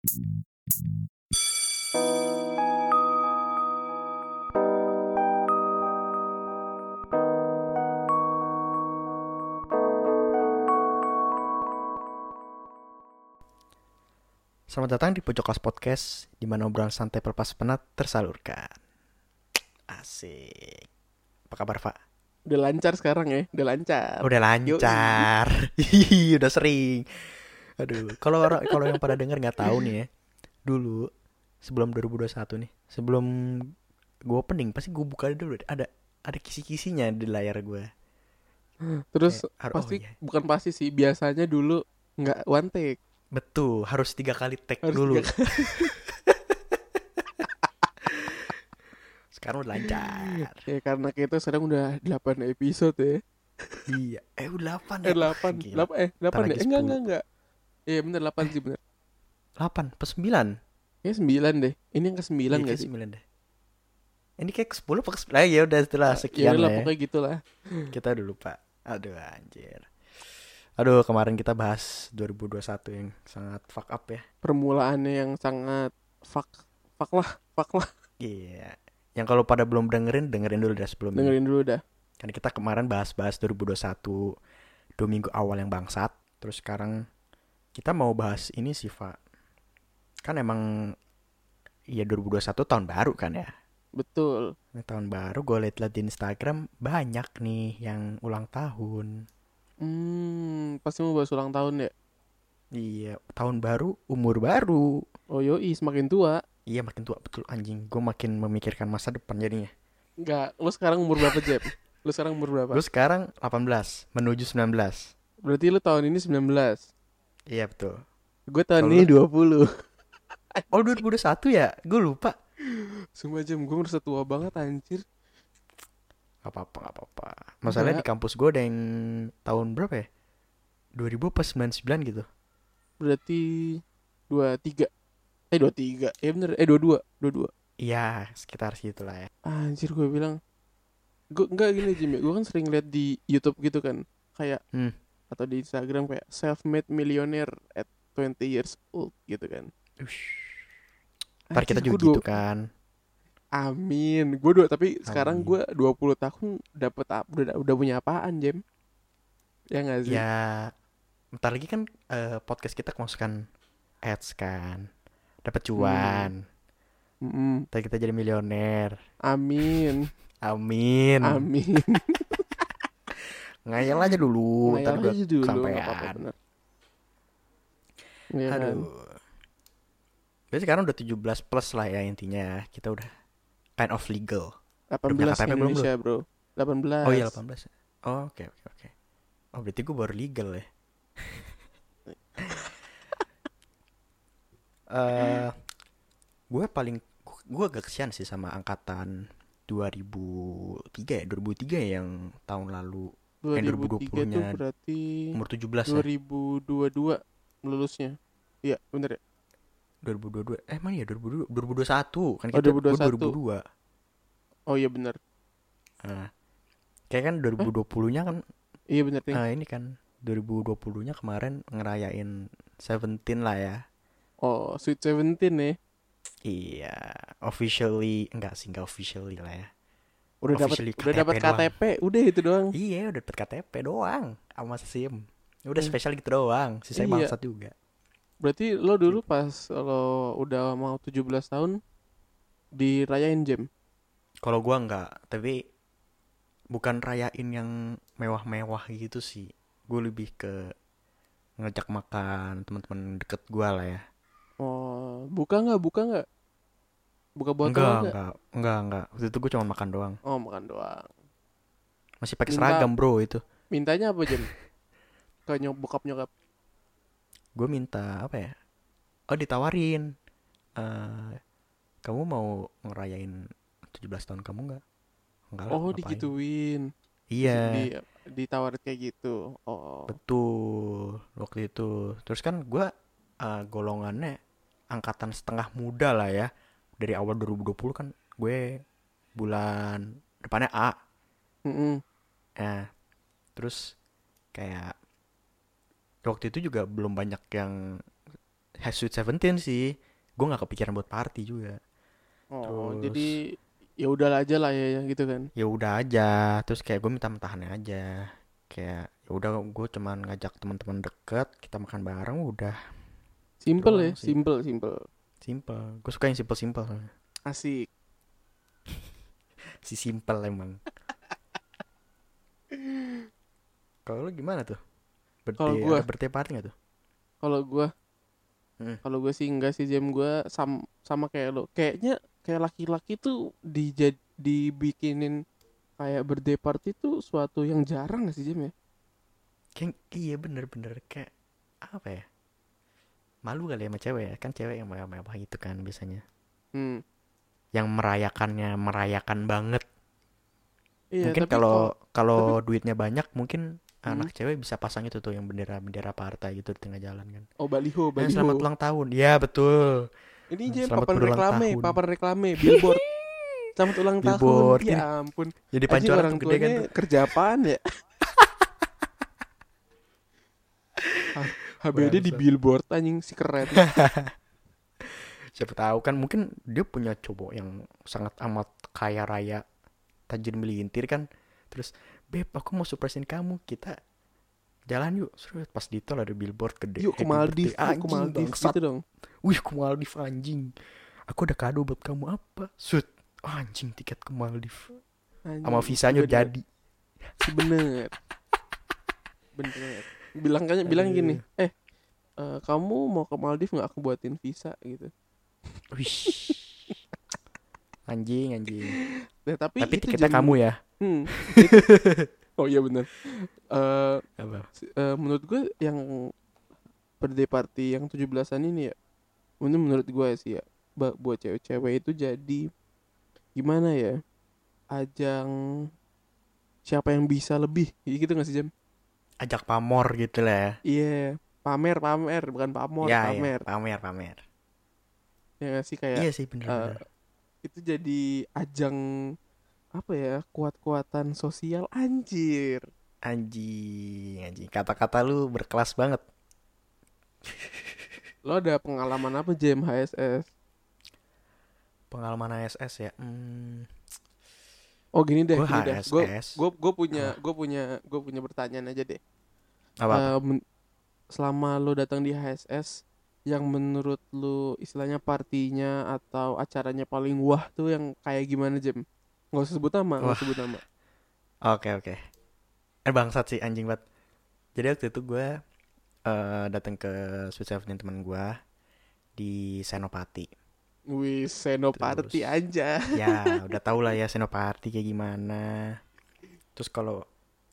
Selamat datang di Pojok Kelas Podcast, di mana obrolan santai pelepas penat tersalurkan. Asik. Apa kabar, Pak? Udah lancar sekarang ya, udah lancar. Udah lancar. Udah sering. Aduh, kalau orang kalau yang pada denger nggak tahu nih ya. Dulu sebelum 2021 nih, sebelum gue opening pasti gue buka dulu ada ada kisi-kisinya di layar gue. Terus Eh, har- oh pasti iya. bukan pasti sih, biasanya dulu nggak one take. Betul, harus tiga kali tag Harus dulu. tiga Sekarang udah lancar. Ya karena kita sekarang udah 8 episode ya. iya, eh udah 8 Eh 8, Gila. 8 eh 8 Ntar deh. lagi Eh, enggak 10. enggak enggak. Iya bener 8 sih bener. 8 per 9. Ya 9 deh. Ini yang ke 9 Iya, enggak kayak sih? 9 deh. Ini kayak ke 10 apa ke 9? Ah, ya udah setelah Ya sekian udah lah lah ya. pokoknya gitulah. Kita udah lupa. Aduh anjir. Aduh kemarin kita bahas 2021 yang sangat fuck up ya. Permulaannya yang sangat fuck fuck lah, fuck lah. Iya. Yang kalau pada belum dengerin, dengerin dulu dah sebelumnya. Dengerin dulu dah. Kan kita kemarin bahas-bahas 2021 dua minggu awal yang bangsat. Terus sekarang kita mau bahas ini sih, Pak. Kan emang ya 2021 tahun baru kan ya. Betul. Ini tahun baru gue liat-liat di Instagram banyak nih yang ulang tahun. Hmm, pasti mau bahas ulang tahun ya. Iya, tahun baru, umur baru. Oh yoi, semakin tua. Iya makin tua betul anjing. Gue makin memikirkan masa depan jadinya. Enggak, lu sekarang umur berapa, Jeb? Lu sekarang umur berapa? Gue sekarang 18 menuju 19. Berarti lu tahun ini 19. Iya betul. Gue tahun ini 20. Oh 2021 ya? Gue lupa. Sumpah jam gue merasa tua banget anjir. Gak apa-apa, gak apa-apa. Masalahnya di kampus gue ada yang tahun berapa ya? 2000 apa 99 gitu. Berarti 23. Eh 23. Ya bener, eh 22, 22. Iya, sekitar situ lah ya. Anjir gue bilang gue enggak gini Jim ya. Gue kan sering lihat di YouTube gitu kan. Kayak Hmm. Atau di Instagram kayak self-made millionaire at 20 years old gitu kan. Ush. Ntar kita Anjir, juga gitu kan. Amin. Gue dua tapi sekarang Amin. gue 20 tahun dapat ap- udah udah punya apaan, Jam? Ya enggak sih? Ya, bentar lagi kan eh, podcast kita kemasukan ads kan. Dapat cuan. Mm-mm. Ntar kita jadi milioner. Amin. Amin. Amin. Ngayal aja dulu. Ngayal Ntar aja dulu, kesampean. bener. Iya kan? Aduh. Jadi sekarang udah 17 plus lah ya intinya. Kita udah kind of legal. 18 punya KTP belum, bro? Indonesia, Bro. 18. Oh iya 18. Oh oke oke oke. Oh berarti gue baru legal ya. Eh, gue paling gue agak kesian sih sama angkatan 2003 ya 2003 ya yang tahun lalu 2003 tuh 2020-nya berarti umur 17 ya 2022 lulusnya. Iya, bener ya? 2022 eh mana ya 2022 2021 kan Oh, kita gua 2021. 2002 Oh iya bener. Nah, kayak kan 2020 nya kan Iya bener nih. eh, ini kan 2020 nya kemarin ngerayain 17 lah ya Oh, Sweet Seventeen nih. Iya, officially enggak sih enggak officially lah ya. Udah dapat udah dapat KTP doang. Udah itu doang. Iya, udah dapet KTP doang sama SIM. Udah Hmm. spesial gitu doang, sisanya Iya. bangsat juga. Berarti lo dulu pas lo udah mau 17 tahun dirayain jam. Kalau gua enggak, tapi bukan rayain yang mewah-mewah gitu sih. Gue lebih ke ngajak makan teman-teman deket gua lah ya. Oh, buka nggak? Buka nggak? Buka botol enggak, nggak? enggak, enggak, enggak. Waktu itu gue cuma makan doang. Oh, makan doang. Masih pakai seragam, Bro, itu. Mintanya apa jam? Ke nyok bokap nyokap. gue minta apa ya oh ditawarin eh kamu mau ngerayain 17 tahun kamu nggak enggak lah Oh, ngapain. digituin. iya Di, ditawarin kayak gitu. Oh. betul waktu itu terus kan gue eh, golongannya angkatan setengah muda lah ya dari awal 2020 kan gue bulan depannya A Mm-mm. Nah, terus kayak waktu itu juga belum banyak yang Sweet Seventeen sih gue nggak kepikiran buat party juga Oh, Terus- jadi ya udahlah aja lah ya, ya gitu kan. ya udah aja terus kayak gue minta mentahannya aja kayak ya udah gue cuman ngajak teman-teman deket kita makan bareng udah Simple Doang ya, sih. simple, simple. Simple gue suka yang simple Asik. si simple emang kalau lu gimana tuh Kalau gua- birthday party gak tuh Kalau gua Hmm. kalau gua sih enggak sih jam gua sam sama kayak lo. Kayaknya kayak laki-laki tuh dijad dibikinin kayak birthday party tuh suatu yang jarang gak sih Jam ya? kayak iya bener-bener kayak apa ya malu kali ya sama cewek ya kan cewek yang mewah-mewah gitu kan biasanya Hmm. yang merayakannya merayakan banget Iya, mungkin tapi kalau kalau duitnya banyak mungkin Hmm. anak cewek bisa pasang itu tuh yang bendera bendera partai gitu di tengah jalan kan oh baliho, Eh, baliho. selamat ulang tahun ya betul Ini Jam Selamat papan reklame, tahun. papan reklame, billboard. Selamat ulang Billboard, tahun. Ya ampun. jadi pancoran orang gede kan tuh kerja apaan ya? HBD di billboard anjing si keren. siapa tahu kan mungkin dia punya cowok yang sangat amat kaya raya tajir melintir kan terus beb aku mau surprisein kamu kita jalan yuk Terus pas di tol ada billboard gede Yuk ke Happy Maldives, ke Maldives gitu dong. wih ke Maldives anjing aku ada kado buat kamu apa Sud anjing tiket ke Maldives sama visanya bener. jadi Si bener. bener. Bilang kan bilang gini, "Eh, eh, kamu mau ke Maldives nggak? Aku buatin visa gitu." wih anjing anjing. Nah, tapi, tapi tiketnya jam- kamu ya? Hmm, itu- oh iya bener. Eh apa? si- eh, menurut gue yang birthday party yang 17-an ini ya ini menurut gue sih ya buat cewek-cewek itu jadi gimana ya ajang siapa yang bisa lebih gitu gak sih jam ajak pamor gitu lah ya iya pamer pamer bukan pamor ya, pamer ya, pamer pamer ya sih kayak iya sih bener, bener. itu jadi ajang apa ya kuat-kuatan sosial anjir Anjing, anjing. Kata-kata lu berkelas banget. lo ada pengalaman apa jam HSS Pengalaman ASS ya. Hmm, oh gini deh gue gini deh gue HSS. gue gue punya gue punya gue punya pertanyaan aja deh Apa? Eh, men- selama lo datang di HSS yang menurut lu istilahnya partinya atau acaranya paling wah tuh yang kayak gimana Jem? Nggak usah sebut nama, nggak usah sebut nama. Oke, oke. Eh bangsat sih anjing banget. Jadi waktu itu gue eh datang ke Sweet Seventeen teman gue di Senopati. Wih, Senopati Terus. aja. Ya, udah tau lah ya Senopati kayak gimana. Terus kalau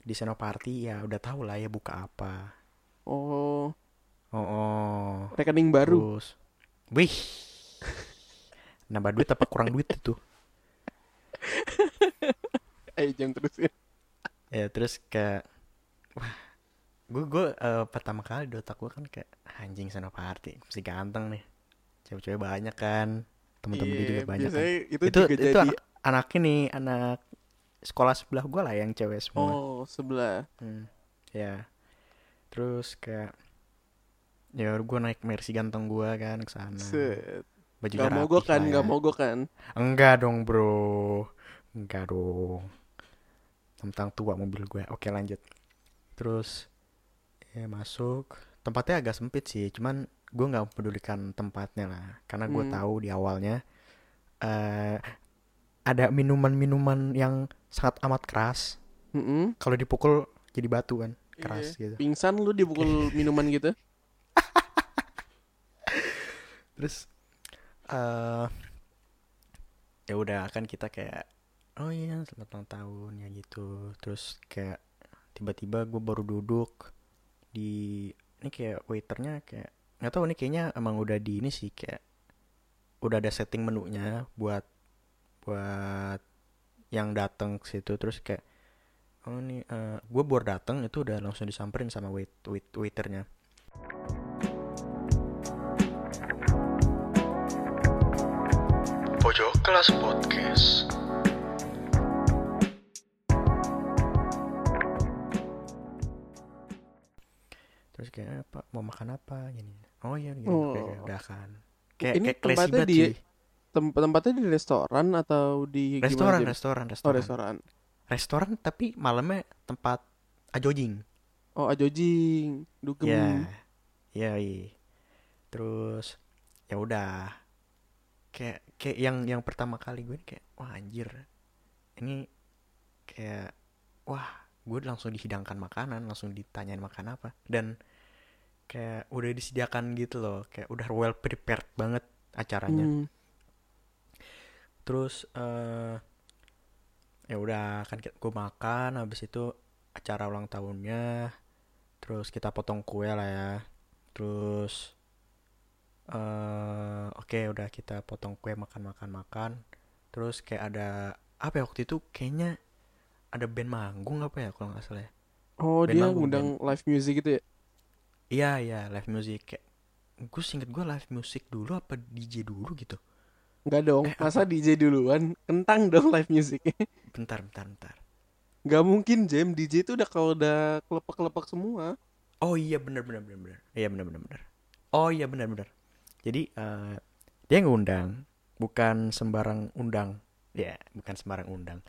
di Senopati ya udah tau lah ya buka apa. Oh, Oh, oh. rekening baru. Terus, wih, nambah duit apa kurang duit itu? Eh, jangan terusin. Ya terus kayak, wah, gue gue eh, pertama kali di otak gue kan kayak anjing Senopati, mesti ganteng nih, cewek-cewek banyak kan, temen-temen dia Iya, juga banyak kan. itu, Itu juga itu jadi anak, ini anak sekolah sebelah gue lah yang cewek semua. oh sebelah. Hmm, ya, terus kayak, ya gue naik Mercy ganteng gue kan ke sana. Bajunya Gak mogok rapih kan, gak ya. mogok kan. Enggak dong bro Enggak dong Tentang tua mobil gue Oke lanjut Terus Ya masuk Tempatnya agak sempit sih Cuman gue nggak pedulikan tempatnya lah Karena gue Hmm. tahu di awalnya eh Ada minuman-minuman yang Sangat amat keras Mm-mm. Kalau dipukul jadi batu kan Keras Iya. gitu Pingsan lu dipukul minuman gitu. Terus eh ya udah kan kita kayak oh iya selamat ulang tahun ya gitu. Terus kayak tiba-tiba gue baru duduk di ini kayak waiternya kayak nggak tahu nih kayaknya emang udah di ini sih kayak udah ada setting menunya buat buat yang datang ke situ terus kayak oh nih gue baru datang itu udah langsung disamperin sama wait, wait waiternya Pojok Kelas Podcast. Terus kayak apa? Mau makan apa? Gini. Oh iya gitu Oh. udah kan kayak Ini kayak classy tempatnya banget di- cuy. Tem- tempatnya di restoran atau di gimana, restoran Jim? restoran Oh restoran restoran. restoran tapi malamnya tempat ajojing Oh ajojing, dugem. ya ya iya. terus ya udah kayak kayak yang yang pertama kali gue kayak wah anjir ini kayak wah gue langsung dihidangkan makanan langsung ditanyain makan apa dan kayak udah disediakan gitu loh kayak udah well prepared banget acaranya. Hmm. terus eh ya udah kan gue makan habis itu acara ulang tahunnya terus kita potong kue lah ya. Terus eh oke udah kita potong kue makan makan makan. Terus kayak ada apa ya waktu itu kayaknya ada band manggung apa ya kalau nggak salah ya. Oh Band dia manggung, ngundang live music gitu ya? Iya iya live music kayak gue singkat gue live music dulu apa DJ dulu gitu Enggak dong, Eh, masa DJ duluan? Kentang dong live music bentar bentar bentar Gak mungkin Jam, DJ itu udah kalau udah kelepek-kelepek semua Oh iya benar benar benar benar. Iya benar benar benar. Oh iya benar benar. Jadi eh, dia ngundang bukan sembarang undang. Ya, bukan sembarang undang.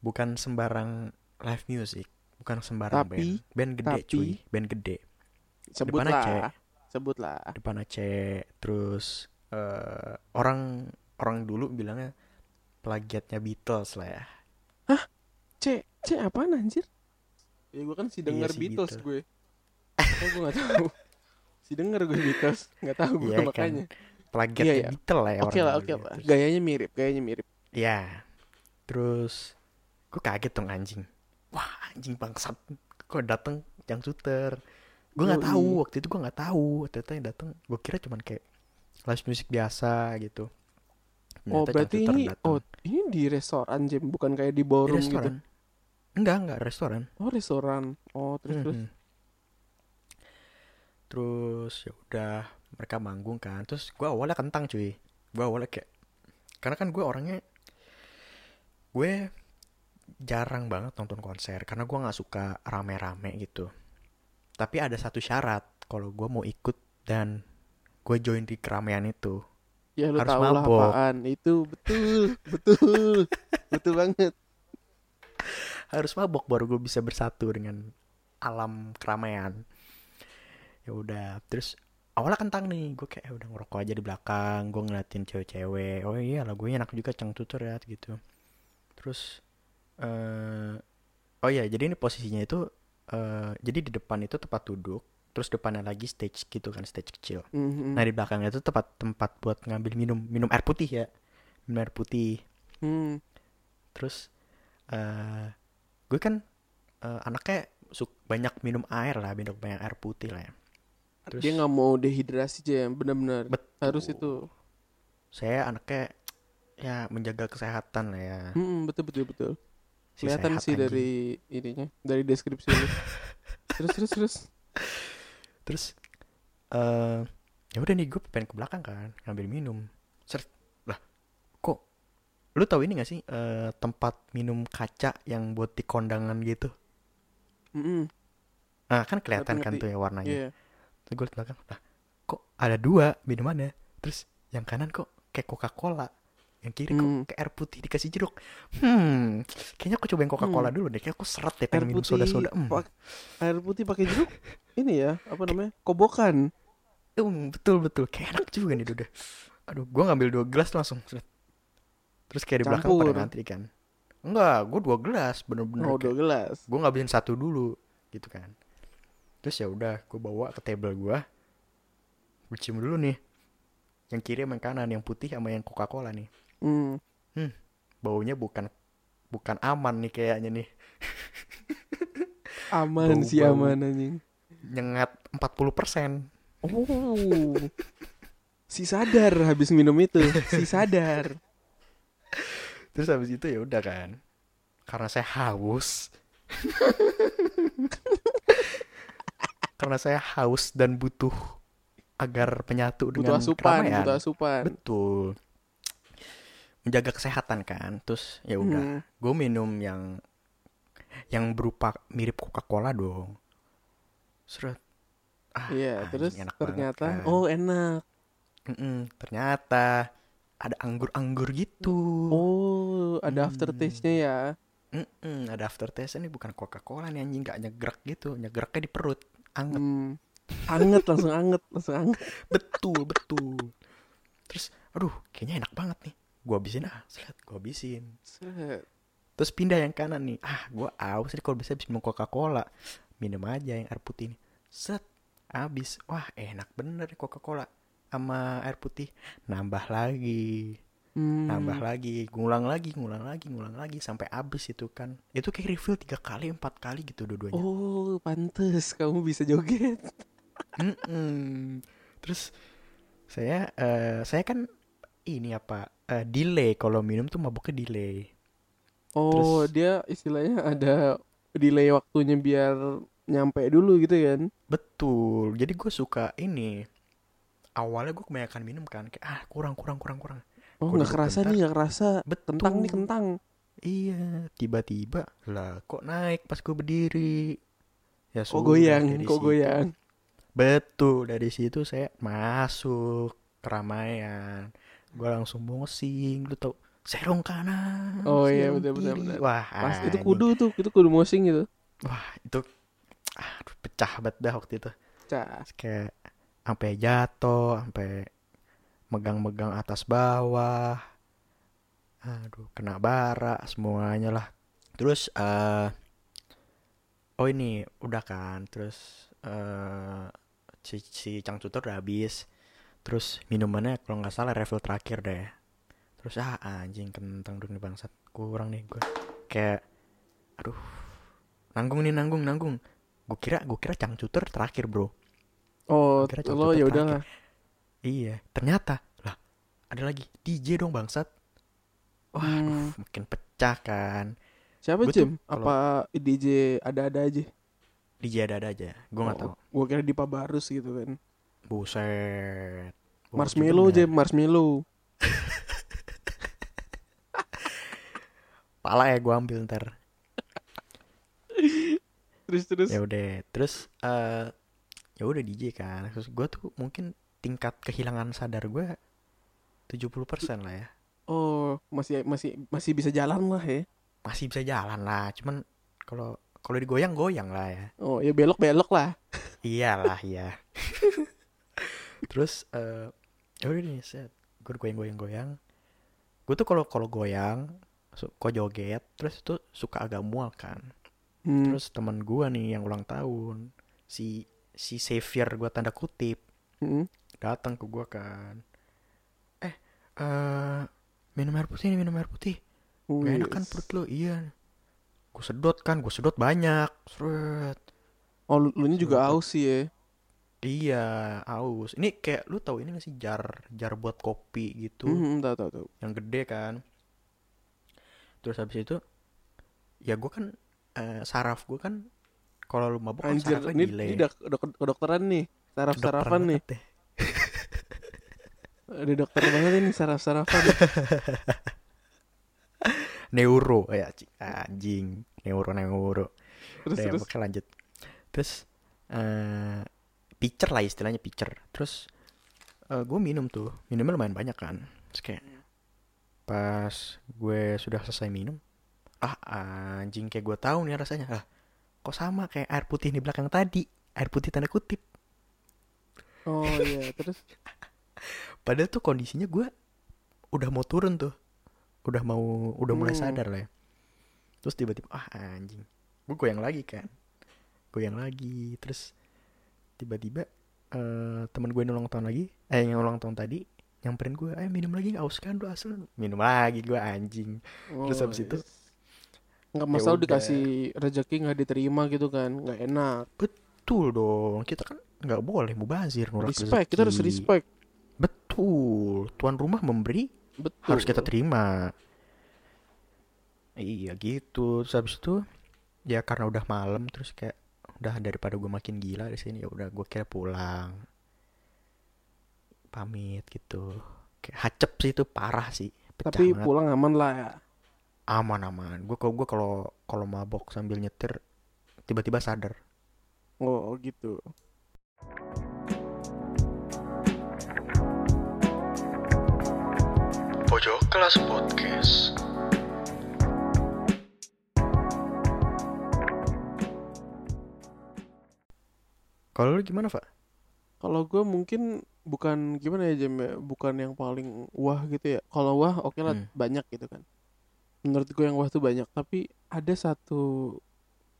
Bukan sembarang live music, bukan sembarang Tapi- band. Band gede tapi- cuy, band gede. Sebutlah Aceh. Sebutlah Depan Aceh terus eh, orang orang dulu bilangnya plagiatnya Beatles lah ya. C, C apaan anjir? Ya gue kan si denger si Beatles, Beatles. gue Oh gue gak tahu Si denger gue Beatles Gak tahu gue Iya kan. makanya Plagiatnya Iya, iya. Beatles lah ya Oke orang lah, oke ya. lah Terus- Gayanya mirip, gayanya mirip Ya. Terus gue kaget dong anjing. Wah anjing bangsat. Kok dateng yang shooter. Gue nggak tahu waktu itu gue nggak tahu. Ternyata yang dateng gue kira cuman kayak live music biasa gitu. Oh Ternyata berarti Changcuter ini. Oh ini di restoran Jam Bukan kayak di Di ballroom gitu restoran. Enggak enggak restoran. Oh restoran Oh terus terus Mhm. Terus ya udah mereka manggung kan. Terus gue awalnya kentang cuy. Gue awalnya kayak karena kan gue orangnya gue jarang banget nonton konser karena gue nggak suka rame-rame gitu. Tapi ada satu syarat kalau gue mau ikut dan gue join di keramaian itu Ya lu harus lah mabok. apaan. Itu betul Betul Betul banget. Harus mabok baru gue bisa bersatu dengan alam keramaian. Ya udah terus awalnya kentang nih gue kayak "Eh, udah ngerokok aja di belakang. Gue ngeliatin cewek-cewek. Oh iya lagunya enak juga cangcuter ya gitu. Terus eh oh iya jadi ini posisinya itu eh jadi di depan itu tempat duduk terus depannya lagi stage gitu kan stage kecil. Mhm. nah di belakangnya itu tempat tempat buat ngambil minum minum air putih ya. Minum air putih. Hmm. terus eh gue kan eh, anaknya suk banyak minum air lah banyak banyak air putih lah ya. Terus Dia nggak mau dehidrasi Jam Bener-bener betul. Harus itu. Saya anaknya ya menjaga kesehatan lah ya. Hmm, betul betul betul. Kelihatan sih anjing. dari ininya, dari deskripsi lu. terus terus terus. terus eh ya udah nih gue pengen ke belakang kan ngambil minum Seret. lah kok lu tahu ini gak sih eh, tempat minum kaca yang buat di kondangan gitu Mm-mm. nah kan kelihatan kan tuh ya warnanya Iya. Terus gue liat belakang, lah kok ada dua minumannya. Terus yang kanan kok kayak Coca-Cola. Yang kiri kok Hmm. kayak air putih dikasih jeruk. Hmm, kayaknya aku cobain Coca-Cola Hmm. dulu deh. Kayak aku seret deh Air pengen minum putih, soda-soda. Hmm. air putih pakai jeruk. Ini ya, apa namanya? Kobokan. Hmm, betul betul. Kayak enak juga nih udah. Aduh, gue ngambil dua gelas langsung. Seret. Terus kayak di belakang Campur. pada ngantri kan. Enggak, gue dua gelas bener-bener. Oh, dua gelas. gue ngabisin satu dulu gitu kan terus ya udah gue bawa ke table gue gue cium dulu nih yang kiri sama yang kanan yang putih sama yang coca cola nih Hmm. baunya bukan bukan aman nih kayaknya nih Aman sih Bau-bau. aman anjing. nyengat 40% Oh. Si sadar habis minum itu, si sadar. terus habis itu ya udah kan karena saya haus karena saya haus dan butuh agar penyatu Butuh dengan asupan, keramaian. butuh asupan. Betul. Menjaga kesehatan kan. Terus ya Hmm. udah, gue minum yang yang berupa mirip Coca-Cola dong. Seret. Ah, Iya, terus enak banget ternyata kan. oh enak. Mm-mm, ternyata ada anggur-anggur gitu. Oh, ada Hmm. aftertaste-nya ya. Mm-mm, ada aftertaste ini bukan Coca-Cola nih anjing gak nyegerak gitu, nyegeraknya di perut. Anget. Hmm. Anget langsung anget, langsung anget. betul, betul. Terus aduh, kayaknya enak banget nih. Gua habisin ah, selat, gua habisin. Terus pindah yang kanan nih. Ah, gua aus nih kalau bisa habis minum Coca-Cola. Minum aja yang air putih nih. Set, habis. Wah, enak bener nih Coca-Cola sama air putih. Nambah lagi. Hmm. nambah lagi ngulang lagi ngulang lagi ngulang lagi sampai habis itu kan itu kayak refill tiga kali empat kali gitu dua-duanya Oh, pantes kamu bisa joget. Mm-mm. terus saya eh, saya kan ini apa eh, delay kalau minum tuh mabuknya delay Oh, Terus- dia istilahnya ada delay waktunya biar nyampe dulu gitu kan. betul jadi gue suka ini awalnya gue kebanyakan minum kan kayak ah kurang kurang kurang kurang Oh, nggak kerasa bentar. nih, nggak kerasa. betul Kentang nih kentang. iya tiba-tiba lah kok naik pas gue berdiri ya Kok goyang, kok situ- goyang. Betul, dari situ saya masuk keramaian. Gua langsung mosing, lu tau serong kanan, Oh iya, serong benar, kiri. benar. Wah, Pas itu kudu tuh, itu kudu mosing gitu. Wah, itu aduh, pecah banget dah waktu itu. Cah. Kayak sampai jatuh, sampai megang-megang atas bawah. Aduh, kena bara semuanya lah. Terus eh oh ini udah kan, terus eh si, si cangcuter udah habis. Terus minumannya kalau nggak salah refill terakhir deh. Terus ah anjing kentang dulu nih bangsat. Kurang nih gue. Kayak aduh. Nanggung nih nanggung nanggung. Gue kira gue kira cangcuter terakhir, Bro. Oh, Kira lo ya udahlah. Iya, ternyata lah ada lagi DJ dong bangsat. Wah, aduh, Hmm. makin pecah kan. Siapa Gua Jim? Apa DJ ada-ada aja? DJ ada-ada aja. Gue nggak tahu. Oh, Gua kira Dipa Barus gitu kan. Buset. Marshmallow bener. Jim, marshmallow. Pala ya gue ambil ntar. Terus terus. Ya udah. Terus eh ya udah DJ kan. Terus gue tuh mungkin tingkat kehilangan sadar gue 70% lah ya. Oh, masih masih masih bisa jalan lah ya. Masih bisa jalan lah. Cuman kalau kalau digoyang goyang lah ya. Oh, ya belok-belok lah. Iyalah ya. Terus eh ya udah nih set. Gue goyang-goyang-goyang. Gue tuh kalau kalau goyang, kok joget, terus itu suka agak mual kan. Hmm. Terus teman gue nih yang ulang tahun, si si Xavier gue tanda kutip Hmm. datang ke gue kan. Eh, eh minum air putih nih minum air putih. Gak enak kan perut lo, iya. Gue sedot kan, gue sedot banyak. Seret. Oh, lu, lu nya juga Sedot. aus sih ya. Iya, aus. Ini kayak lu tahu ini gak sih jar jar buat kopi gitu, Hmm, tahu tahu tahu. yang gede kan. Terus habis itu ya gue kan eh, saraf gue kan kalau lu mabuk kan Anjir, sarafnya ini, delay. ini dok, dok- kedokteran nih. Saraf-sarafan nih. deh. Ada dokter banget ini saraf-sarafan. Neuro ya ci- anjing. Neuro neuro. terus Udah ya, terus. oke lanjut. Terus eh pitcher lah istilahnya pitcher. Terus gue minum tuh, minumnya lumayan banyak kan. Terus kayak pas gue sudah selesai minum, ah anjing kayak gue tahu nih rasanya. Ah, kok sama kayak air putih di belakang tadi. Air putih tanda kutip. Oh iya, terus Padahal tuh kondisinya gue udah mau turun tuh. Udah mau, udah mulai Hmm. sadar lah ya. Terus tiba-tiba, ah anjing. Gue goyang lagi kan. Goyang lagi. Terus tiba-tiba eh teman gue yang ulang tahun lagi. Eh yang ulang tahun tadi. Nyamperin gue, ayo minum lagi aus kan lu asal Minum lagi gue anjing. Terus oh, habis itu, yes. nggak ya masalah udah. dikasih rezeki nggak diterima gitu kan, nggak enak. Betul dong. Kita kan nggak boleh mubazir nolak Respect, kita harus respect. Betul. Tuan rumah memberi Betul. harus kita terima iya gitu terus habis itu ya karena udah malam terus kayak udah daripada gue makin gila di sini ya udah gue kira pulang pamit gitu kayak hacep sih itu parah sih pecah Tapi banget. pulang aman lah ya. aman aman gue kalau gue kalau kalau mabok sambil nyetir tiba-tiba sadar Oh gitu. Pojok Kelas Podcast. Kalau lu gimana, Pak? Kalau gue mungkin bukan gimana ya Jam ya, bukan yang paling wah gitu ya. Kalau wah oke lah Hmm. banyak gitu kan. Menurut gue yang wah tuh banyak, tapi ada satu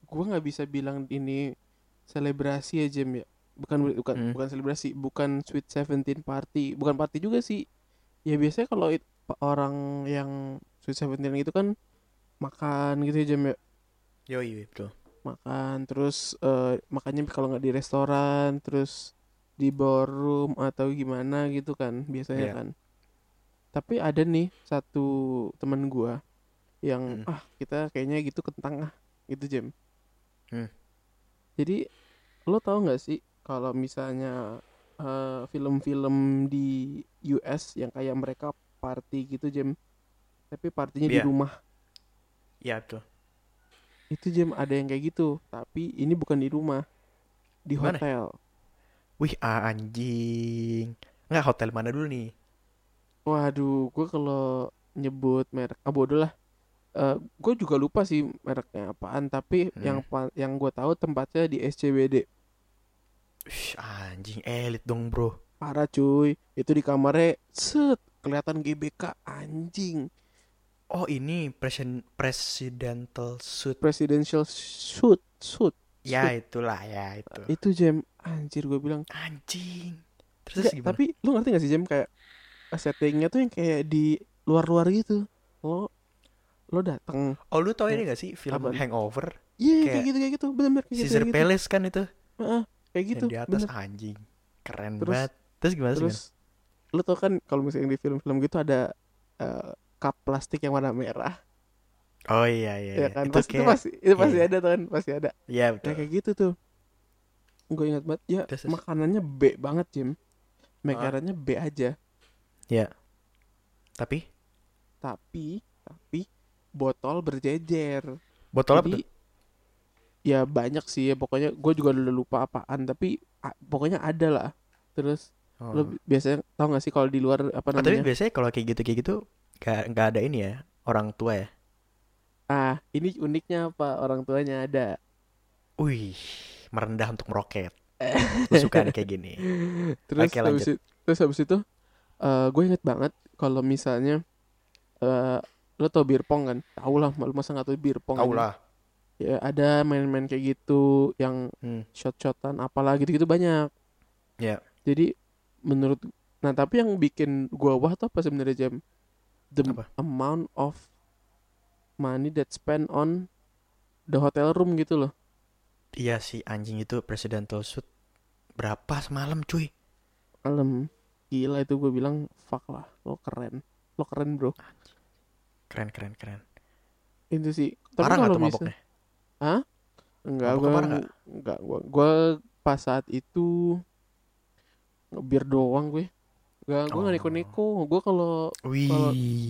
gue nggak bisa bilang ini selebrasi ya Jam ya. Bukan bukan Hmm. bukan selebrasi, bukan Sweet Seventeen party, bukan party juga sih. Ya biasanya kalau it- orang yang Sweet Seventeen itu kan makan gitu ya Jam ya. Yoi, betul. Makan terus eh, makannya kalau nggak di restoran terus di ballroom atau gimana gitu kan biasanya Iya. kan tapi ada nih satu teman gua yang Hmm. ah kita kayaknya gitu kentang ah gitu jam Hmm. jadi lo tau nggak sih kalau misalnya eh, film-film di US yang kayak mereka party gitu jam tapi partinya di Iya. rumah Iya, betul. Itu jam ada yang kayak gitu tapi ini bukan di rumah di Mana? hotel Wih, anjing. Enggak hotel mana dulu nih? waduh gue kalau nyebut merek ah bodoh lah Eh gue juga lupa sih mereknya apaan tapi Hmm. yang yang gue tahu tempatnya di SCBD Wih, anjing elit dong, Bro. parah cuy itu di kamarnya set kelihatan GBK anjing Oh, ini presiden presidential suit. presidential suit suit Ya, itulah ya itu. itu jam anjir gue bilang Anjing. Terus Enggak, gimana? tapi lu ngerti gak sih jam kayak settingnya tuh yang kayak di luar-luar gitu lo lo datang Oh, lu tau ini gak sih film Apaan? Hangover? iya Kayak kayak gitu kayak gitu benar gitu, Caesar kayak gitu. Palace kan itu. Heeh, kayak gitu Yang di atas bener. anjing. Keren Terus- banget. Terus gimana sih? terus lu tau kan kalau misalnya di film-film gitu ada eh, cup plastik yang warna merah Oh iya iya. ya iya. kan Itu pasti itu kayak pasti itu pasti iya. ada kan pasti ada Iya Nah, betul. kayak gitu tuh gue ingat banget ya terus. makanannya B banget Jim makanannya B aja Tapi tapi tapi botol berjejer botol apa jadi tuh? ya banyak sih ya pokoknya gue juga udah lupa apaan tapi a- pokoknya ada lah terus Oh. lo bi- biasanya tau gak sih kalau di luar apa Oh, tapi namanya biasanya kalau kayak gitu kayak gitu gak, nggak ada ini ya orang tua ya. ah ini uniknya apa orang tuanya ada Wih, merendah untuk meroket. Gue suka nih kayak gini. terus Oke, habis itu, terus habis itu gue inget banget kalau misalnya eh lo tau beer pong kan tau lah lu masa nggak tau beer pong Tahu kan? lah. ya ada main-main kayak gitu yang Hmm. shot-shotan apalah gitu-gitu banyak Ya. jadi menurut nah tapi yang bikin gua wah tuh apa sebenarnya jam the Apa? amount of money that spent on the hotel room gitu loh Iya sih anjing itu presidential suit berapa semalam cuy? malam gila itu gue bilang fuck lah lo keren lo keren bro Keren keren keren. itu sih tapi Parah kalau bisa maboknya? enggak Maboknya gua parah nggak? enggak gua gua pas saat itu ngebir doang gue Gak, gue Oh. gak neko-neko Gue kalau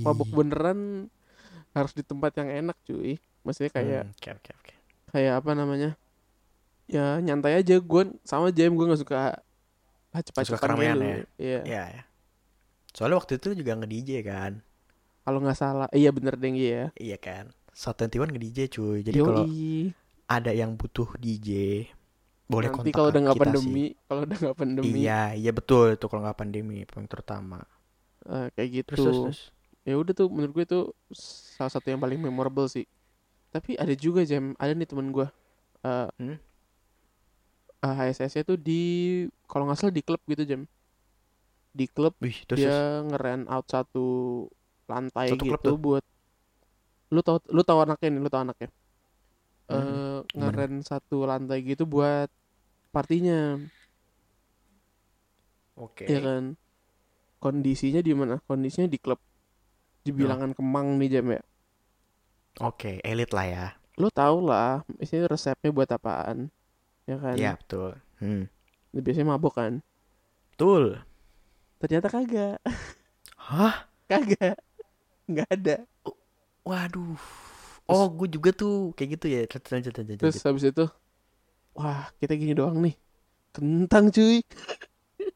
mabuk beneran harus di tempat yang enak cuy Maksudnya kayak Hmm, Oke oke oke. kayak apa namanya ya nyantai aja gue sama Jam gue nggak suka Suka cepat-cepat keramaian gitu ya? iya Iya ya. Soalnya waktu itu juga nge DJ kan. kalau nggak salah iya bener deng iya Iya kan. Satu nge DJ cuy. Jadi kalau ada yang butuh DJ boleh nanti kalau udah nggak pandemi kalau udah nggak pandemi. Iya, iya betul itu kalau nggak pandemi paling terutama. eh, kayak gitu. Terus terus, terus. ya udah tuh menurut gue itu salah satu yang paling memorable sih. Tapi ada juga jam ada nih temen gue. Eh Hmm? HSS nya tuh di kalau nggak salah di klub gitu jam di klub Wih, terus, dia ngeren out satu lantai Satu gitu buat lu tau lu tau anaknya nih lu tau anaknya Hmm, eh gimana? ngeren satu lantai gitu buat partinya Oke. ya kan kondisinya di mana kondisinya di klub di Oh. bilangan Kemang nih jam ya Oke, elit lah ya. lu tau lah isinya resepnya buat apaan ya kan Iya, betul. Hmm. biasanya mabok kan Betul. ternyata kagak Hah? kagak nggak ada Waduh. Oh, gue juga tuh kayak gitu ya. Lanjut, lanjut, lanjut, terus lanjut. habis itu wah kita gini doang nih. Kentang cuy.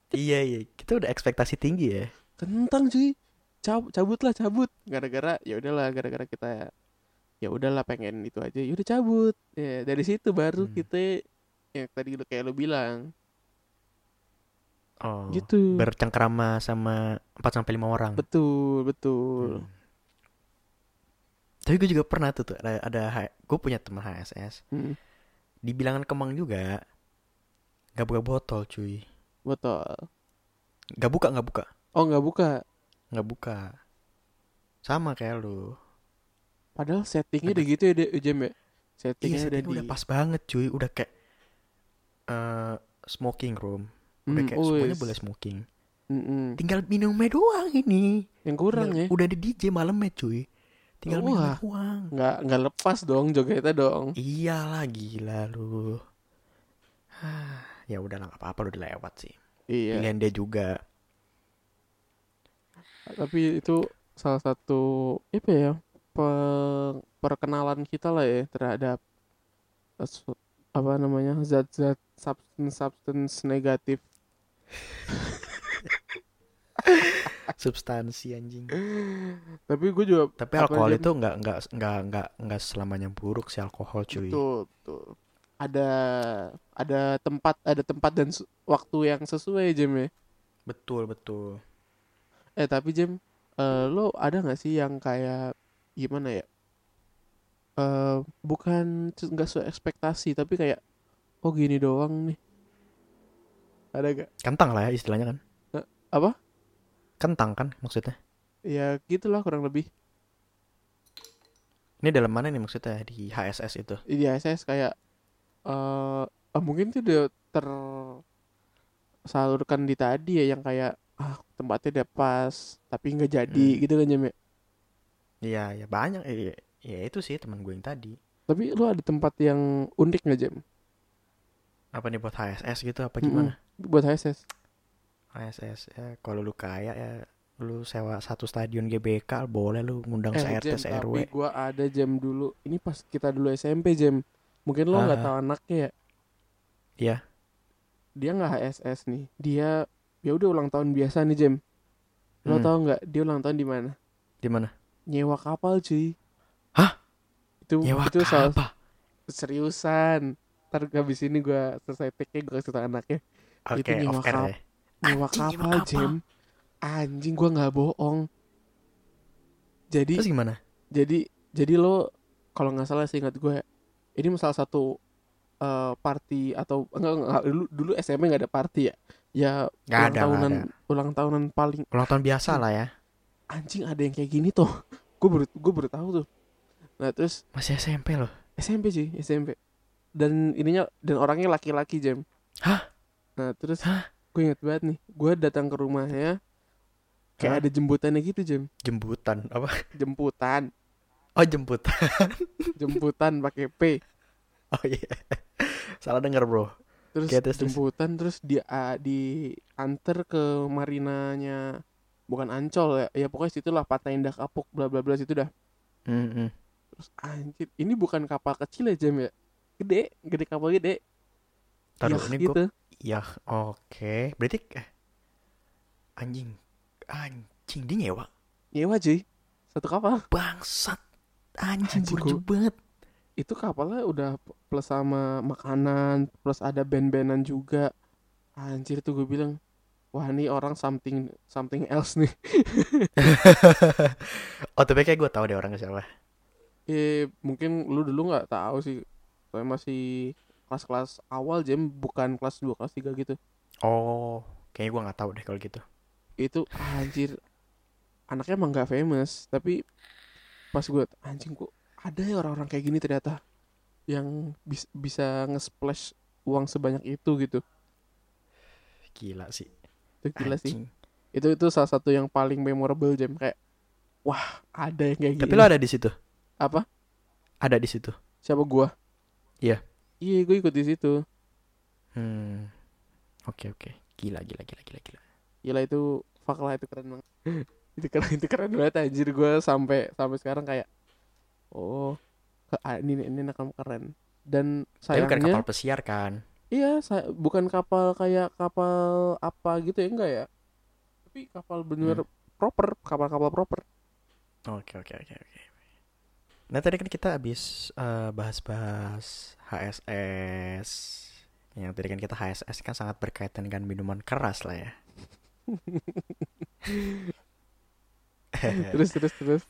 Iya iya. Kita udah ekspektasi tinggi ya. Kentang cuy. Cabut cabut lah cabut. Gara-gara ya udahlah gara-gara kita ya udahlah pengen itu aja. Ya udah cabut. Ya dari situ baru Hmm. kita ya tadi lu kayak lu bilang. Oh gitu. bercengkrama sama 4 sampai 5 orang. Betul betul. Hmm. Tapi gue juga pernah tuh, tuh ada, ada gue punya teman HSS. Hmm, Di bilangan Kemang juga nggak buka botol cuy. betul Nggak buka nggak buka oh nggak buka nggak buka. Sama kayak lu. padahal settingnya udah gitu ya Jem ya Iya settingnya udah settingnya di udah pas banget cuy. Udah kayak eh smoking room. Udah Hmm, kayak semuanya wis. boleh smoking. Mm-mm. Tinggal minumnya doang ini. yang kurang Tinggal- ya Udah ada DJ malamnya cuy. Tinggal Wah. doang. nggak nggak lepas dong jogetnya dong Iyalah gila lu. Hah, ya udah nggak apa-apa lu udah lewat sih. iya Pilihan dia juga. tapi itu salah satu apa ya pe- perkenalan kita lah ya terhadap sesu- apa namanya zat-zat substance substance negatif Substansi anjing. tapi gue juga Tapi alkohol itu nggak nggak nggak nggak nggak selamanya buruk sih alkohol cuy. betul betul ada ada tempat ada tempat dan waktu yang sesuai Jem ya Betul betul. eh tapi Jem eh, lo ada nggak sih yang kayak gimana ya eh bukan nggak sesuai ekspektasi tapi kayak oh gini doang nih ada gak Kentang lah ya istilahnya kan. Eh, apa? Kentang kan maksudnya. ya gitulah kurang lebih Ini dalam mana nih maksudnya di HSS itu? di ISS kayak eh ah, mungkin tuh udah ter salurkan di tadi ya yang kayak ah tempatnya udah pas tapi nggak jadi Hmm. gitu kan Jem ya Iya ya banyak. Eh, ya itu sih teman gue yang tadi. tapi lu ada tempat yang unik nggak Jem Apa nih buat HSS gitu apa gimana? buat ISS HSS ya kalau lu kaya ya lu sewa satu stadion GBK boleh lu ngundang eh Jem se-RW. tapi gua ada Jem dulu ini pas kita dulu SMP Jem mungkin lo nggak Ah. tahu anaknya ya Iya. dia nggak HSS nih dia ya udah ulang tahun biasa nih Jem lo Hmm. tau nggak dia ulang tahun di mana Di mana? nyewa kapal cuy Hah? itu Nyewa itu salah apa? seriusan ntar habis ini gua selesai take gua kasih tau anaknya Oke, Itu nyewa ya. Nyewa Anjing, nyewa kapal kapal. Anjing gua nggak bohong jadi Terus gimana? jadi jadi lo kalau nggak salah sih ingat gue ini salah satu eh, party atau enggak, enggak dulu dulu SMP nggak ada party ya ya Nggak ulang ada, tahunan ada. ulang tahunan paling Ulang tahun biasa lah ya. anjing ada yang kayak gini tuh gue baru gue baru tahu tuh nah terus Masih SMP loh. SMP sih SMP dan ininya dan orangnya laki-laki jam Hah? nah terus Hah? Gue inget banget nih gue datang ke rumahnya kayak Hah? ada jemputannya gitu jam Jemputan apa? jemputan Oh, jemputan. jemputan pakai P Oh iya. Salah denger, Bro. terus jemputan terus dia ah, diantar ke marinanya bukan Ancol ya ya pokoknya situlah Pantai Indah Kapuk bla bla bla situ dah Mm-mm. terus anjir ini bukan kapal kecil ya Jam ya gede gede kapal gede Taruh Yah, ini gitu gua Ya, oke. Berarti eh, anjing. Anjing dia nyewa. nyewa cuy satu kapal Bangsat. Anjing Anjing, burju banget. itu kapalnya udah plus sama makanan plus ada band-bandan juga anjir tuh gue bilang wah ini orang something something else nih oh, tapi kayak gue tahu deh orangnya siapa. eh mungkin lu dulu nggak tahu sih saya masih kelas-kelas awal jam bukan kelas 2 kelas 3 gitu Oh, kayaknya gue nggak tahu deh kalau gitu. itu anjir anaknya emang gak famous tapi pas gue anjing kok ada ya orang-orang kayak gini ternyata yang bis- bisa nge-splash uang sebanyak itu gitu Gila sih. itu gila sih Anjing. itu itu salah satu yang paling memorable jam kayak wah ada yang kayak gini Tapi lo ada di situ. apa Ada di situ. siapa gua Iya. Iya gue ikut di situ Hmm. Oke oke. Gila gila gila gila gila. gila itu fuck lah itu keren banget itu keren itu keren banget anjir gue sampai sampai sekarang kayak oh ah, ini ini nakal keren dan Tapi bukan sayangnya kapal pesiar kan? Iya, sa- bukan kapal kayak kapal apa gitu ya enggak ya? Tapi kapal bener Hmm. proper, kapal-kapal proper. Oke oke oke oke. Nah tadi kan kita habis eh, bahas-bahas HSS. Yang tadi kan kita HSS kan sangat berkaitan dengan minuman keras lah ya. terus terus terus.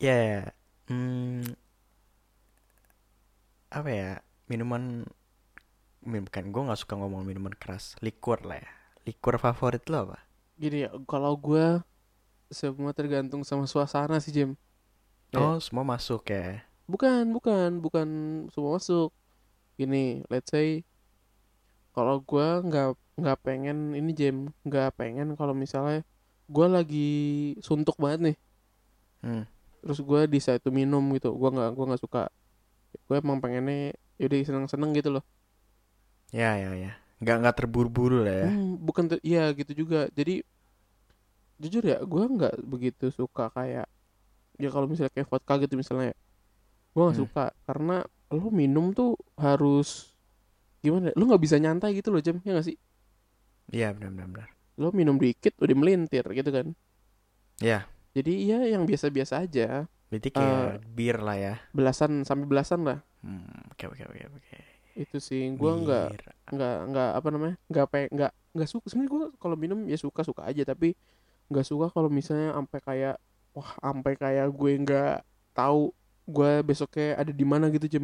Ya, hmm, apa ya minuman min- bukan gue nggak suka ngomong minuman keras liquor lah ya liquor favorit lo apa Gini ya, kalau gua semua tergantung sama suasana sih, Jim. Ya. oh semua masuk ya Bukan, bukan, bukan semua masuk. Gini, let's say kalau gua nggak nggak pengen ini Jim, nggak pengen kalau misalnya gua lagi suntuk banget nih, hmm. terus gua di saat itu minum gitu, gua nggak gua nggak suka. Gue emang pengennya yaudah seneng-seneng gitu loh. ya ya ya nggak nggak terburu-buru lah ya Hmm, bukan ter- iya gitu juga. Jadi jujur ya, gua nggak begitu suka kayak ya kalau misalnya kayak vodka gitu misalnya, ya, gua nggak Hmm. suka karena lo minum tuh harus gimana? ya, Lo nggak bisa nyantai gitu loh jam ya nggak sih? iya benar benar benar Lo minum dikit udah melintir gitu kan? ya Jadi ya yang biasa-biasa aja, berarti kayak bir lah ya belasan sampai belasan lah. hmm, oke oke oke oke Itu sih gua nggak nggak nggak apa namanya nggak pe nggak nggak suka sebenarnya gue kalau minum ya suka suka aja tapi nggak suka kalau misalnya sampai kayak wah sampai kayak gue nggak tahu gue besoknya ada di mana gitu jam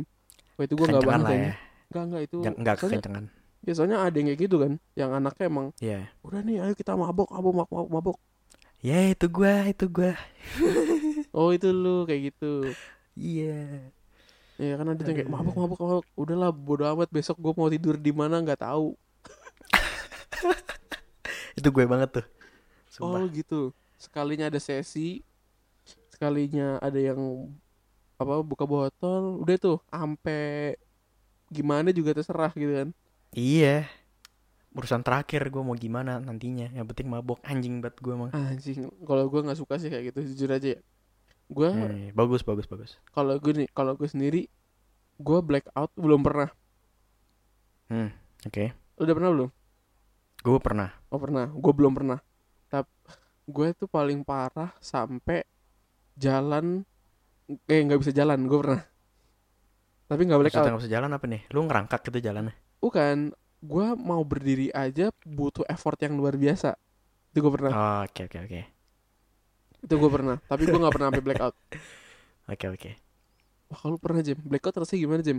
wah itu gue nggak banget lah ya. Nggak nggak itu Jangan- nggak soalnya kekencangan ya soalnya ada yang kayak gitu kan yang anaknya emang Iya. Udah nih ayo kita mabok mabok mabok mabok. Ya itu gua itu gua. Oh itu lu kayak gitu. Iya. Ya kan ada yang kayak mabok mabok mabok. Udahlah bodo amat besok gue mau tidur di mana nggak tahu. Itu gue banget tuh. Oh Sumpah. gitu. Sekalinya ada sesi, sekalinya ada yang apa buka botol, udah tuh ampe gimana juga terserah gitu kan. iya urusan terakhir gue mau gimana nantinya yang penting mabok anjing banget gue emang Anjing, kalau gua nggak suka sih kayak gitu jujur aja ya. Gua Hmm, bagus bagus bagus kalau gue nih, kalau gue sendiri gua blackout belum pernah. hmm oke Udah pernah belum? gue pernah Oh pernah, gue belum pernah. Tapi gue tuh paling parah sampai jalan eh nggak bisa jalan, gue pernah. Tapi nggak blackout. nggak bisa jalan apa nih lu ngerangkak gitu jalannya Bukan, gue mau berdiri aja butuh effort yang luar biasa. Itu gue pernah, oh, oke oke oke itu gue pernah. Tapi gue nggak pernah sampai blackout. oke oke Wah kalau pernah Jim, blackout rasanya gimana Jim?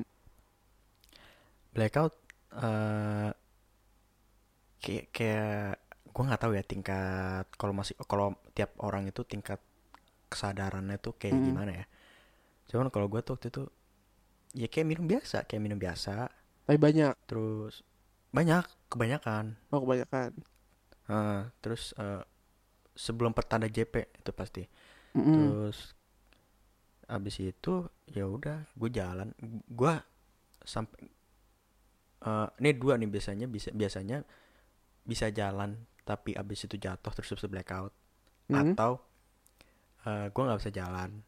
blackout eh kayak kayak gue nggak tahu ya tingkat kalau masih kalau tiap orang itu tingkat kesadarannya tuh kayak Mm. gimana ya cuman kalau gue tuh waktu itu ya kayak minum biasa kayak minum biasa. Tapi banyak, terus banyak kebanyakan. Oh kebanyakan. Eh, terus eh, sebelum pertanda JP itu pasti. Mm-mm. terus abis itu ya udah gue jalan. Gue sampai eh ini dua nih biasanya bisa biasanya bisa jalan tapi abis itu jatuh terus bisa blackout. Mm. atau eh gue nggak bisa jalan.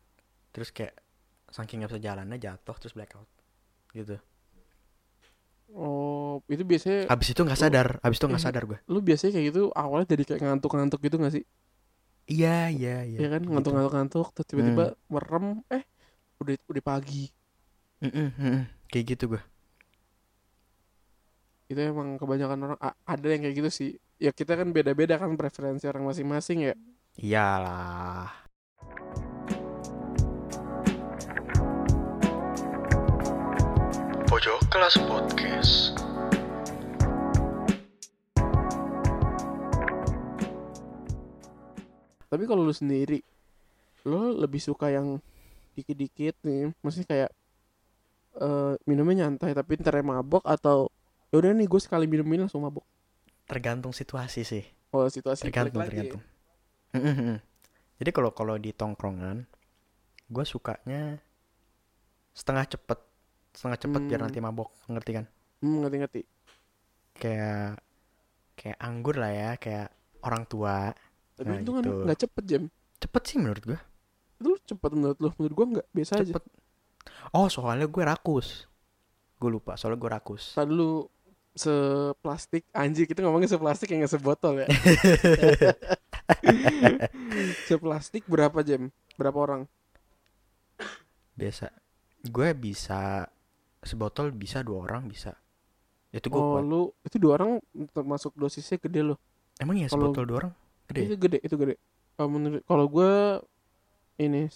Terus kayak saking nggak bisa jalannya jatuh terus blackout gitu Oh, itu biasanya abis itu nggak sadar abis itu nggak Eh, sadar gue lu biasanya kayak gitu awalnya dari kayak ngantuk-ngantuk gitu gak sih? iya iya iya Iya kan, ngantuk-ngantuk-ngantuk terus tiba-tiba merem, eh udah udah pagi. Mm-mm, mm-mm. kayak gitu gue Itu emang kebanyakan orang ada yang kayak gitu sih. Ya kita kan beda-beda kan preferensi orang masing-masing ya. iyalah Pojok kelas podcast. Tapi kalau lu sendiri, lu lebih suka yang dikit-dikit nih, maksudnya kayak eh minumnya nyantai tapi ntar mabok atau ya udah nih gue sekali minum ini langsung mabok. tergantung situasi sih. Oh situasi. Tergantung ya. tergantung. Jadi kalau kalau di tongkrongan gue sukanya setengah cepet setengah cepet biar Hmm. nanti mabok ngerti kan Hmm ngerti-ngerti. kayak kayak anggur lah ya kayak orang tua Tapi Nah, itu kan gitu. nggak cepet jam. cepet sih menurut gue Itu lu cepet menurut lu, menurut gue nggak biasa aja. cepet oh soalnya gue rakus Gue lupa soalnya gue rakus. Tadi dulu seplastik anjir kita ngomongnya seplastik yang nggak sebotol ya. seplastik berapa jam? Berapa orang? Biasa. Gue bisa sebotol bisa dua orang bisa. Itu gue Oh kuat. lu itu dua orang termasuk dosisnya gede loh. Emang ya kalau- sebotol dua orang? Gede. ya? Itu gede itu gede. Kalau menurut kalau gue ini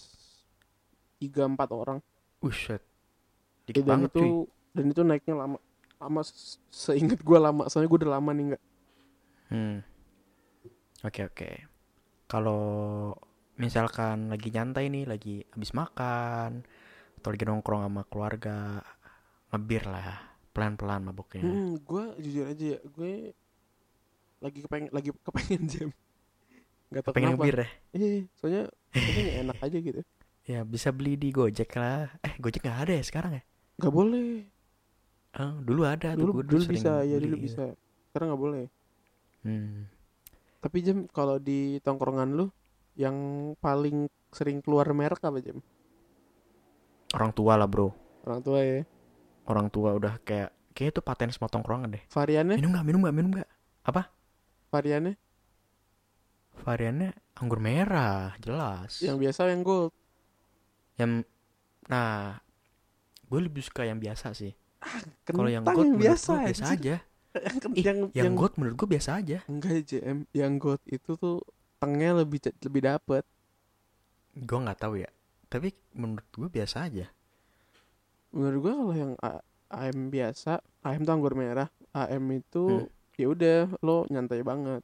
tiga empat orang. Buset. Dikit dan banget itu cuy. dan itu naiknya lama lama se- seingat gue lama soalnya gue udah lama nih nggak Hmm. Oke oke. Kalau misalkan lagi nyantai nih, lagi habis makan, atau lagi nongkrong sama keluarga, ngebir lah, pelan-pelan mabuknya. hmm, gue jujur aja ya gue lagi kepengen lagi kepengen jam nggak tahu Pengen ngebir ya? eh soalnya kayaknya enak aja gitu Ya bisa beli di Gojek lah. Eh Gojek nggak ada ya sekarang ya? nggak boleh Oh, dulu ada tuh, dulu gua dulu sering bisa ya dulu bisa sekarang nggak boleh Hmm. tapi jam kalau di tongkrongan lu yang paling sering keluar merek apa jam Orang tua lah bro. orang tua ya Orang tua udah kayak kayak itu paten semua tongkrongan deh. variannya Minum nggak? Minum nggak? Minum nggak? variannya Variannya anggur merah, jelas. yang biasa yang gold yang nah gue lebih suka yang biasa sih kalau yang gold menurut biasa gue biasa aja yang Ih, yang, yang, yang gold menurut gue biasa aja enggak JM yang gold itu tuh tengnya lebih lebih dapet gue nggak tahu ya tapi menurut gue biasa aja menurut gua kalau yang AM biasa AM tuh anggur merah AM itu Hmm. ya udah lo nyantai banget.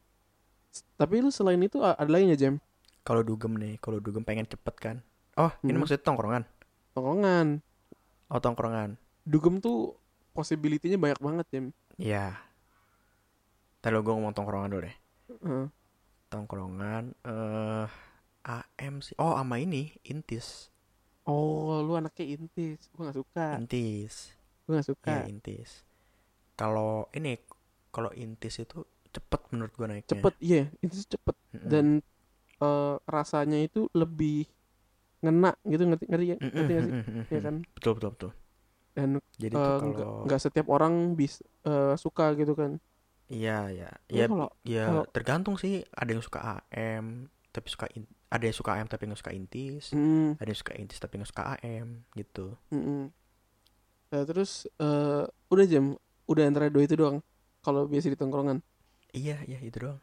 Tapi lu selain itu ada lagi nggak jam? Kalau dugem nih kalau dugem pengen cepet kan. Oh ini Hmm. maksudnya tongkrongan? Tongkrongan. Oh tongkrongan. Dugem tuh possibility-nya banyak banget jam. Ya Tadi gue ngomong tongkrongan dulu deh. Heeh. tongkrongan eh AM sih. Oh sama ini intis oh lu anaknya intis. Gua nggak suka. Intis. Gua nggak suka. Ya intis. Kalau ini kalau intis itu cepet menurut gue naiknya. Cepet iya intis cepet. Mm-mm. dan eh, rasanya itu lebih ngena gitu ngerti ngerti ya? Ngerti nggak sih? ya kan? Betul betul betul. Dan jadi nggak kalau nggak setiap orang bis eh, suka gitu kan? Iya ya Lu ya ya tergantung sih. Ada yang suka AM tapi suka in- ada yang suka AM tapi nggak suka intis mm, ada yang suka intis tapi nggak suka AM gitu. Mm-mm. Nah, terus eh, udah jam udah antara dua itu doang kalau biasa di tongkrongan. Iya iya itu doang.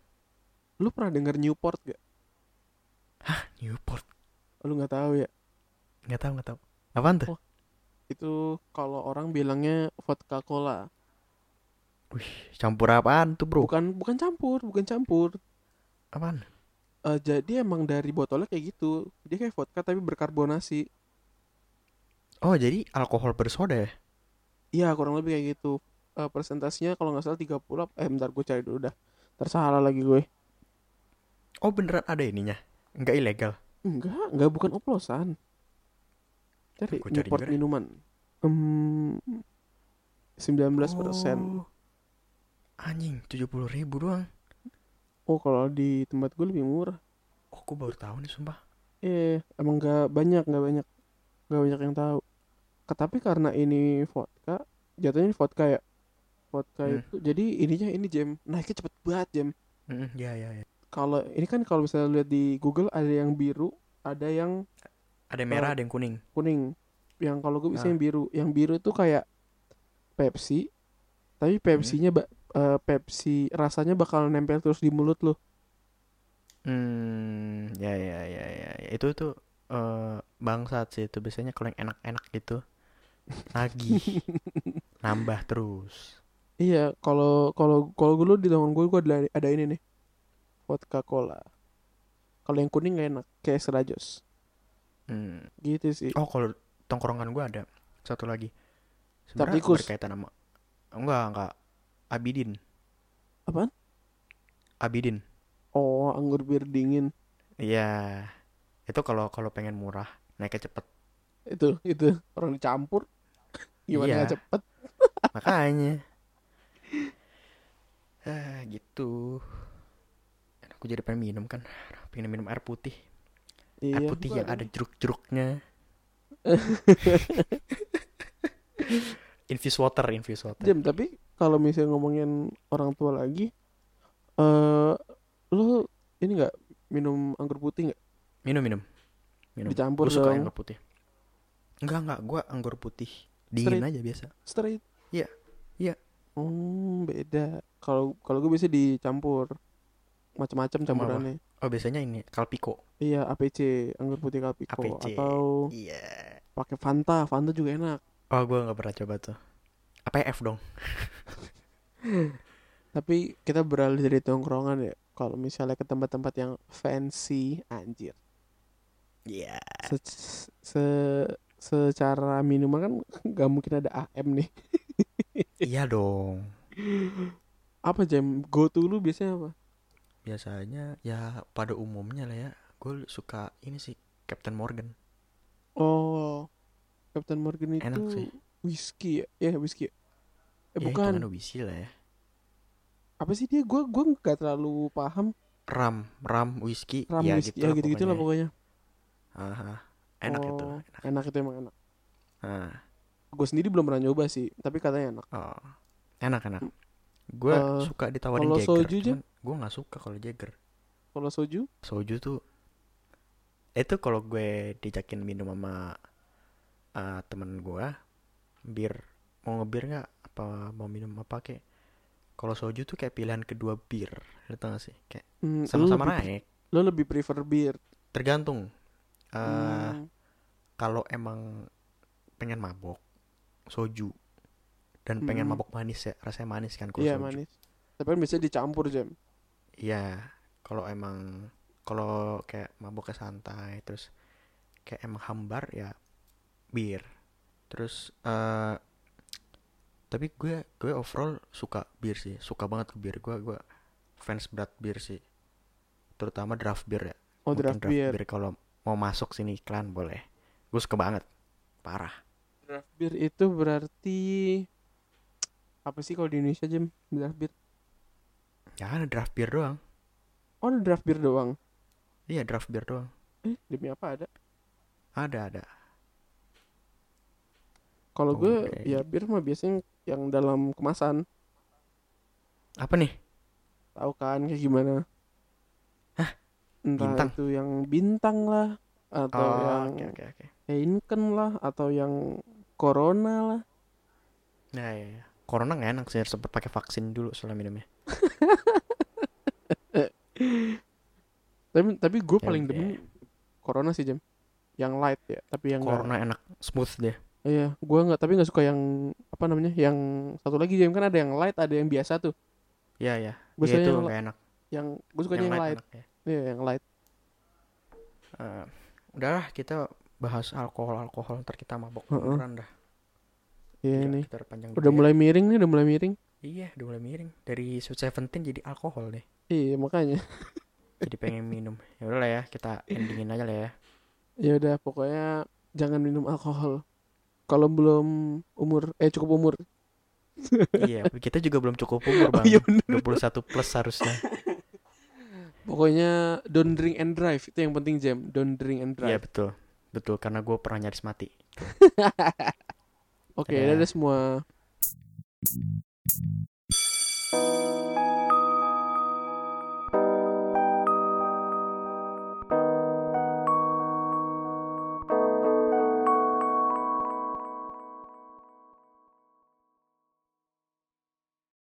Lu pernah denger Newport gak Newport? Lu nggak tahu ya? Nggak tahu nggak tahu. Apaan tuh? Oh. itu kalau orang bilangnya vodka cola. Campur apaan tuh bro? Bukan bukan campur bukan campur. Apaan Eh, jadi emang dari botolnya kayak gitu. Dia kayak vodka tapi berkarbonasi. Oh jadi alkohol bersoda ya? Iya kurang lebih kayak gitu. Eh, Presentasinya kalau nggak salah 30 apa- Eh bentar gue cari dulu dah. Tersalah lagi gue. Oh beneran ada ininya? Nggak ilegal? Enggak, enggak bukan oplosan. Cari Gua cari Newport deh. minuman. Hmm, 19 persen. Oh. anjing tujuh puluh ribu doang Oh kalau di tempat gue lebih murah oh gue baru tahu nih sumpah Eh emang nggak banyak nggak banyak nggak banyak yang tahu Tapi karena ini vodka Jatuhnya ini vodka ya Vodka Hmm. itu Jadi ininya ini jam Naiknya cepet banget jam Mm, ya ya ya kalau ini kan kalau misalnya lihat di Google ada yang biru, ada yang ada yang merah Oh. ada yang kuning kuning. Yang kalau gue bisa Ah. yang biru. Yang biru itu kayak Pepsi, tapi Pepsinya ba- eh, Pepsi rasanya bakal nempel terus di mulut lo. Hmm, ya ya ya ya, ya. itu tuh eh bangsat sih itu biasanya kalau yang enak-enak gitu lagi nambah terus. Iya, kalau kalau kalau dulu di tangan gue gue ada ada ini nih. Vodka cola. Kalau yang kuning gak enak, kayak serajos. Hmm. Gitu sih. Oh kalau tongkrongan gua ada satu lagi. Sebenarnya berkaitan sama enggak enggak Abidin. Apaan? Abidin. Oh, anggur bir dingin. Iya. Itu kalau kalau pengen murah naiknya cepet. Itu itu orang dicampur. Gimana Iya. cepet? Makanya. Ah gitu. Aku jadi pengen minum kan. Pengen minum air putih. air Iya. putih gua yang ada jeruk-jeruknya. infuse water infuse water Jam tapi kalau misalnya ngomongin orang tua lagi eh lu ini nggak minum anggur putih nggak? Minum minum. Minum. Dicampur Gua suka dong. anggur putih. Enggak enggak gue anggur putih. Dingin Straight. aja biasa. straight? Iya, iya. hmm beda. Kalau kalau gue biasa dicampur. Macam-macam campurannya. oh biasanya ini kalpiko. Iya APC anggur putih Kalpiko APC. atau iya. pakai Fanta. Fanta juga enak. Oh gue nggak pernah coba tuh APF dong? Tapi kita beralih dari tongkrongan ya kalau misalnya ke tempat-tempat yang fancy anjir. Iya. Se- se- secara minuman kan nggak mungkin ada AM nih. Iya dong. Apa jam go to lu biasanya apa? Biasanya ya pada umumnya lah ya. Gue suka ini sih Captain Morgan. Oh Captain Morgan itu Enak sih. whisky ya? Ya whisky ya. Eh ya bukan. hitungan whisky lah ya. Apa sih dia? Gua gua nggak terlalu paham. Ram ram whisky. Ram ya whisky gitu ya gitu gitu lah pokoknya. Aha. enak itu Oh, enak. enak itu emang enak. Ah, gue sendiri belum pernah nyoba sih tapi katanya enak. Oh. enak enak. Gue Eh, suka ditawarin kalau Jagger soju, cuman gue nggak suka kalau Jagger. Kalau soju? Soju tuh itu kalau gue dijakin minum sama uh, temen gue bir mau ngebir nggak apa mau minum apa kayak kalau soju tuh kayak pilihan kedua bir tau gak sih? Kayak hmm, sama-sama lebih- naik. lo lebih prefer bir? Tergantung. Eh, Hmm, kalau emang pengen mabok soju dan pengen Mm. mabok manis ya rasanya manis kan kalau iya soju. manis. Tapi kan biasanya dicampur jam. Iya, kalau emang kalau kayak maboknya santai terus kayak emang hambar ya bir. Terus eh tapi gue gue overall suka bir sih, suka banget ke bir. Gue gue fans berat bir sih. Terutama draft beer ya. oh Mungkin draft beer kalau mau masuk sini iklan boleh. Gue suka banget. Parah. draft beer itu berarti apa sih kalau di Indonesia jam draft beer Ya ada draft beer doang. oh ada draft beer doang Iya draft beer doang. eh demi apa ada Ada ada. kalau Oh, gue ya bir mah biasanya yang dalam kemasan Apa nih? tahu kan kayak gimana Hah? entah Bintang? itu yang bintang lah atau Oh, yang oke oke oke. Heineken lah atau yang Corona lah Nah, ya, ya. Corona nggak enak sih harus sempet pakai vaksin dulu soalnya minumnya. tapi tapi gue paling Oke. demen Corona sih jam yang light ya tapi yang Corona enak, smooth deh. Iya gue nggak tapi nggak suka yang apa namanya yang satu lagi jam kan ada yang light ada yang biasa tuh Iya ya. Gue Iya itu yang enak. yang gue sukanya yang, light, enak ya. iya yang light Eh, udahlah kita bahas alkohol alkohol ntar kita mabok Heeh. beneran dah. iya Gila, nih kita udah juga ya. mulai miring nih udah mulai miring Iya, udah mulai miring. Dari Sweet Seventeen jadi alkohol deh. iya makanya Jadi pengen minum. Ya udahlah ya, kita endingin aja lah ya. ya udah pokoknya jangan minum alkohol kalau belum umur eh cukup umur iya, kita juga belum cukup umur, oh Bang. iya bener 21 plus harusnya. pokoknya don't drink and drive itu yang penting jam don't drink and Iya, drive betul. Betul, karena gue pernah nyaris mati. oke Dadah. dadah semua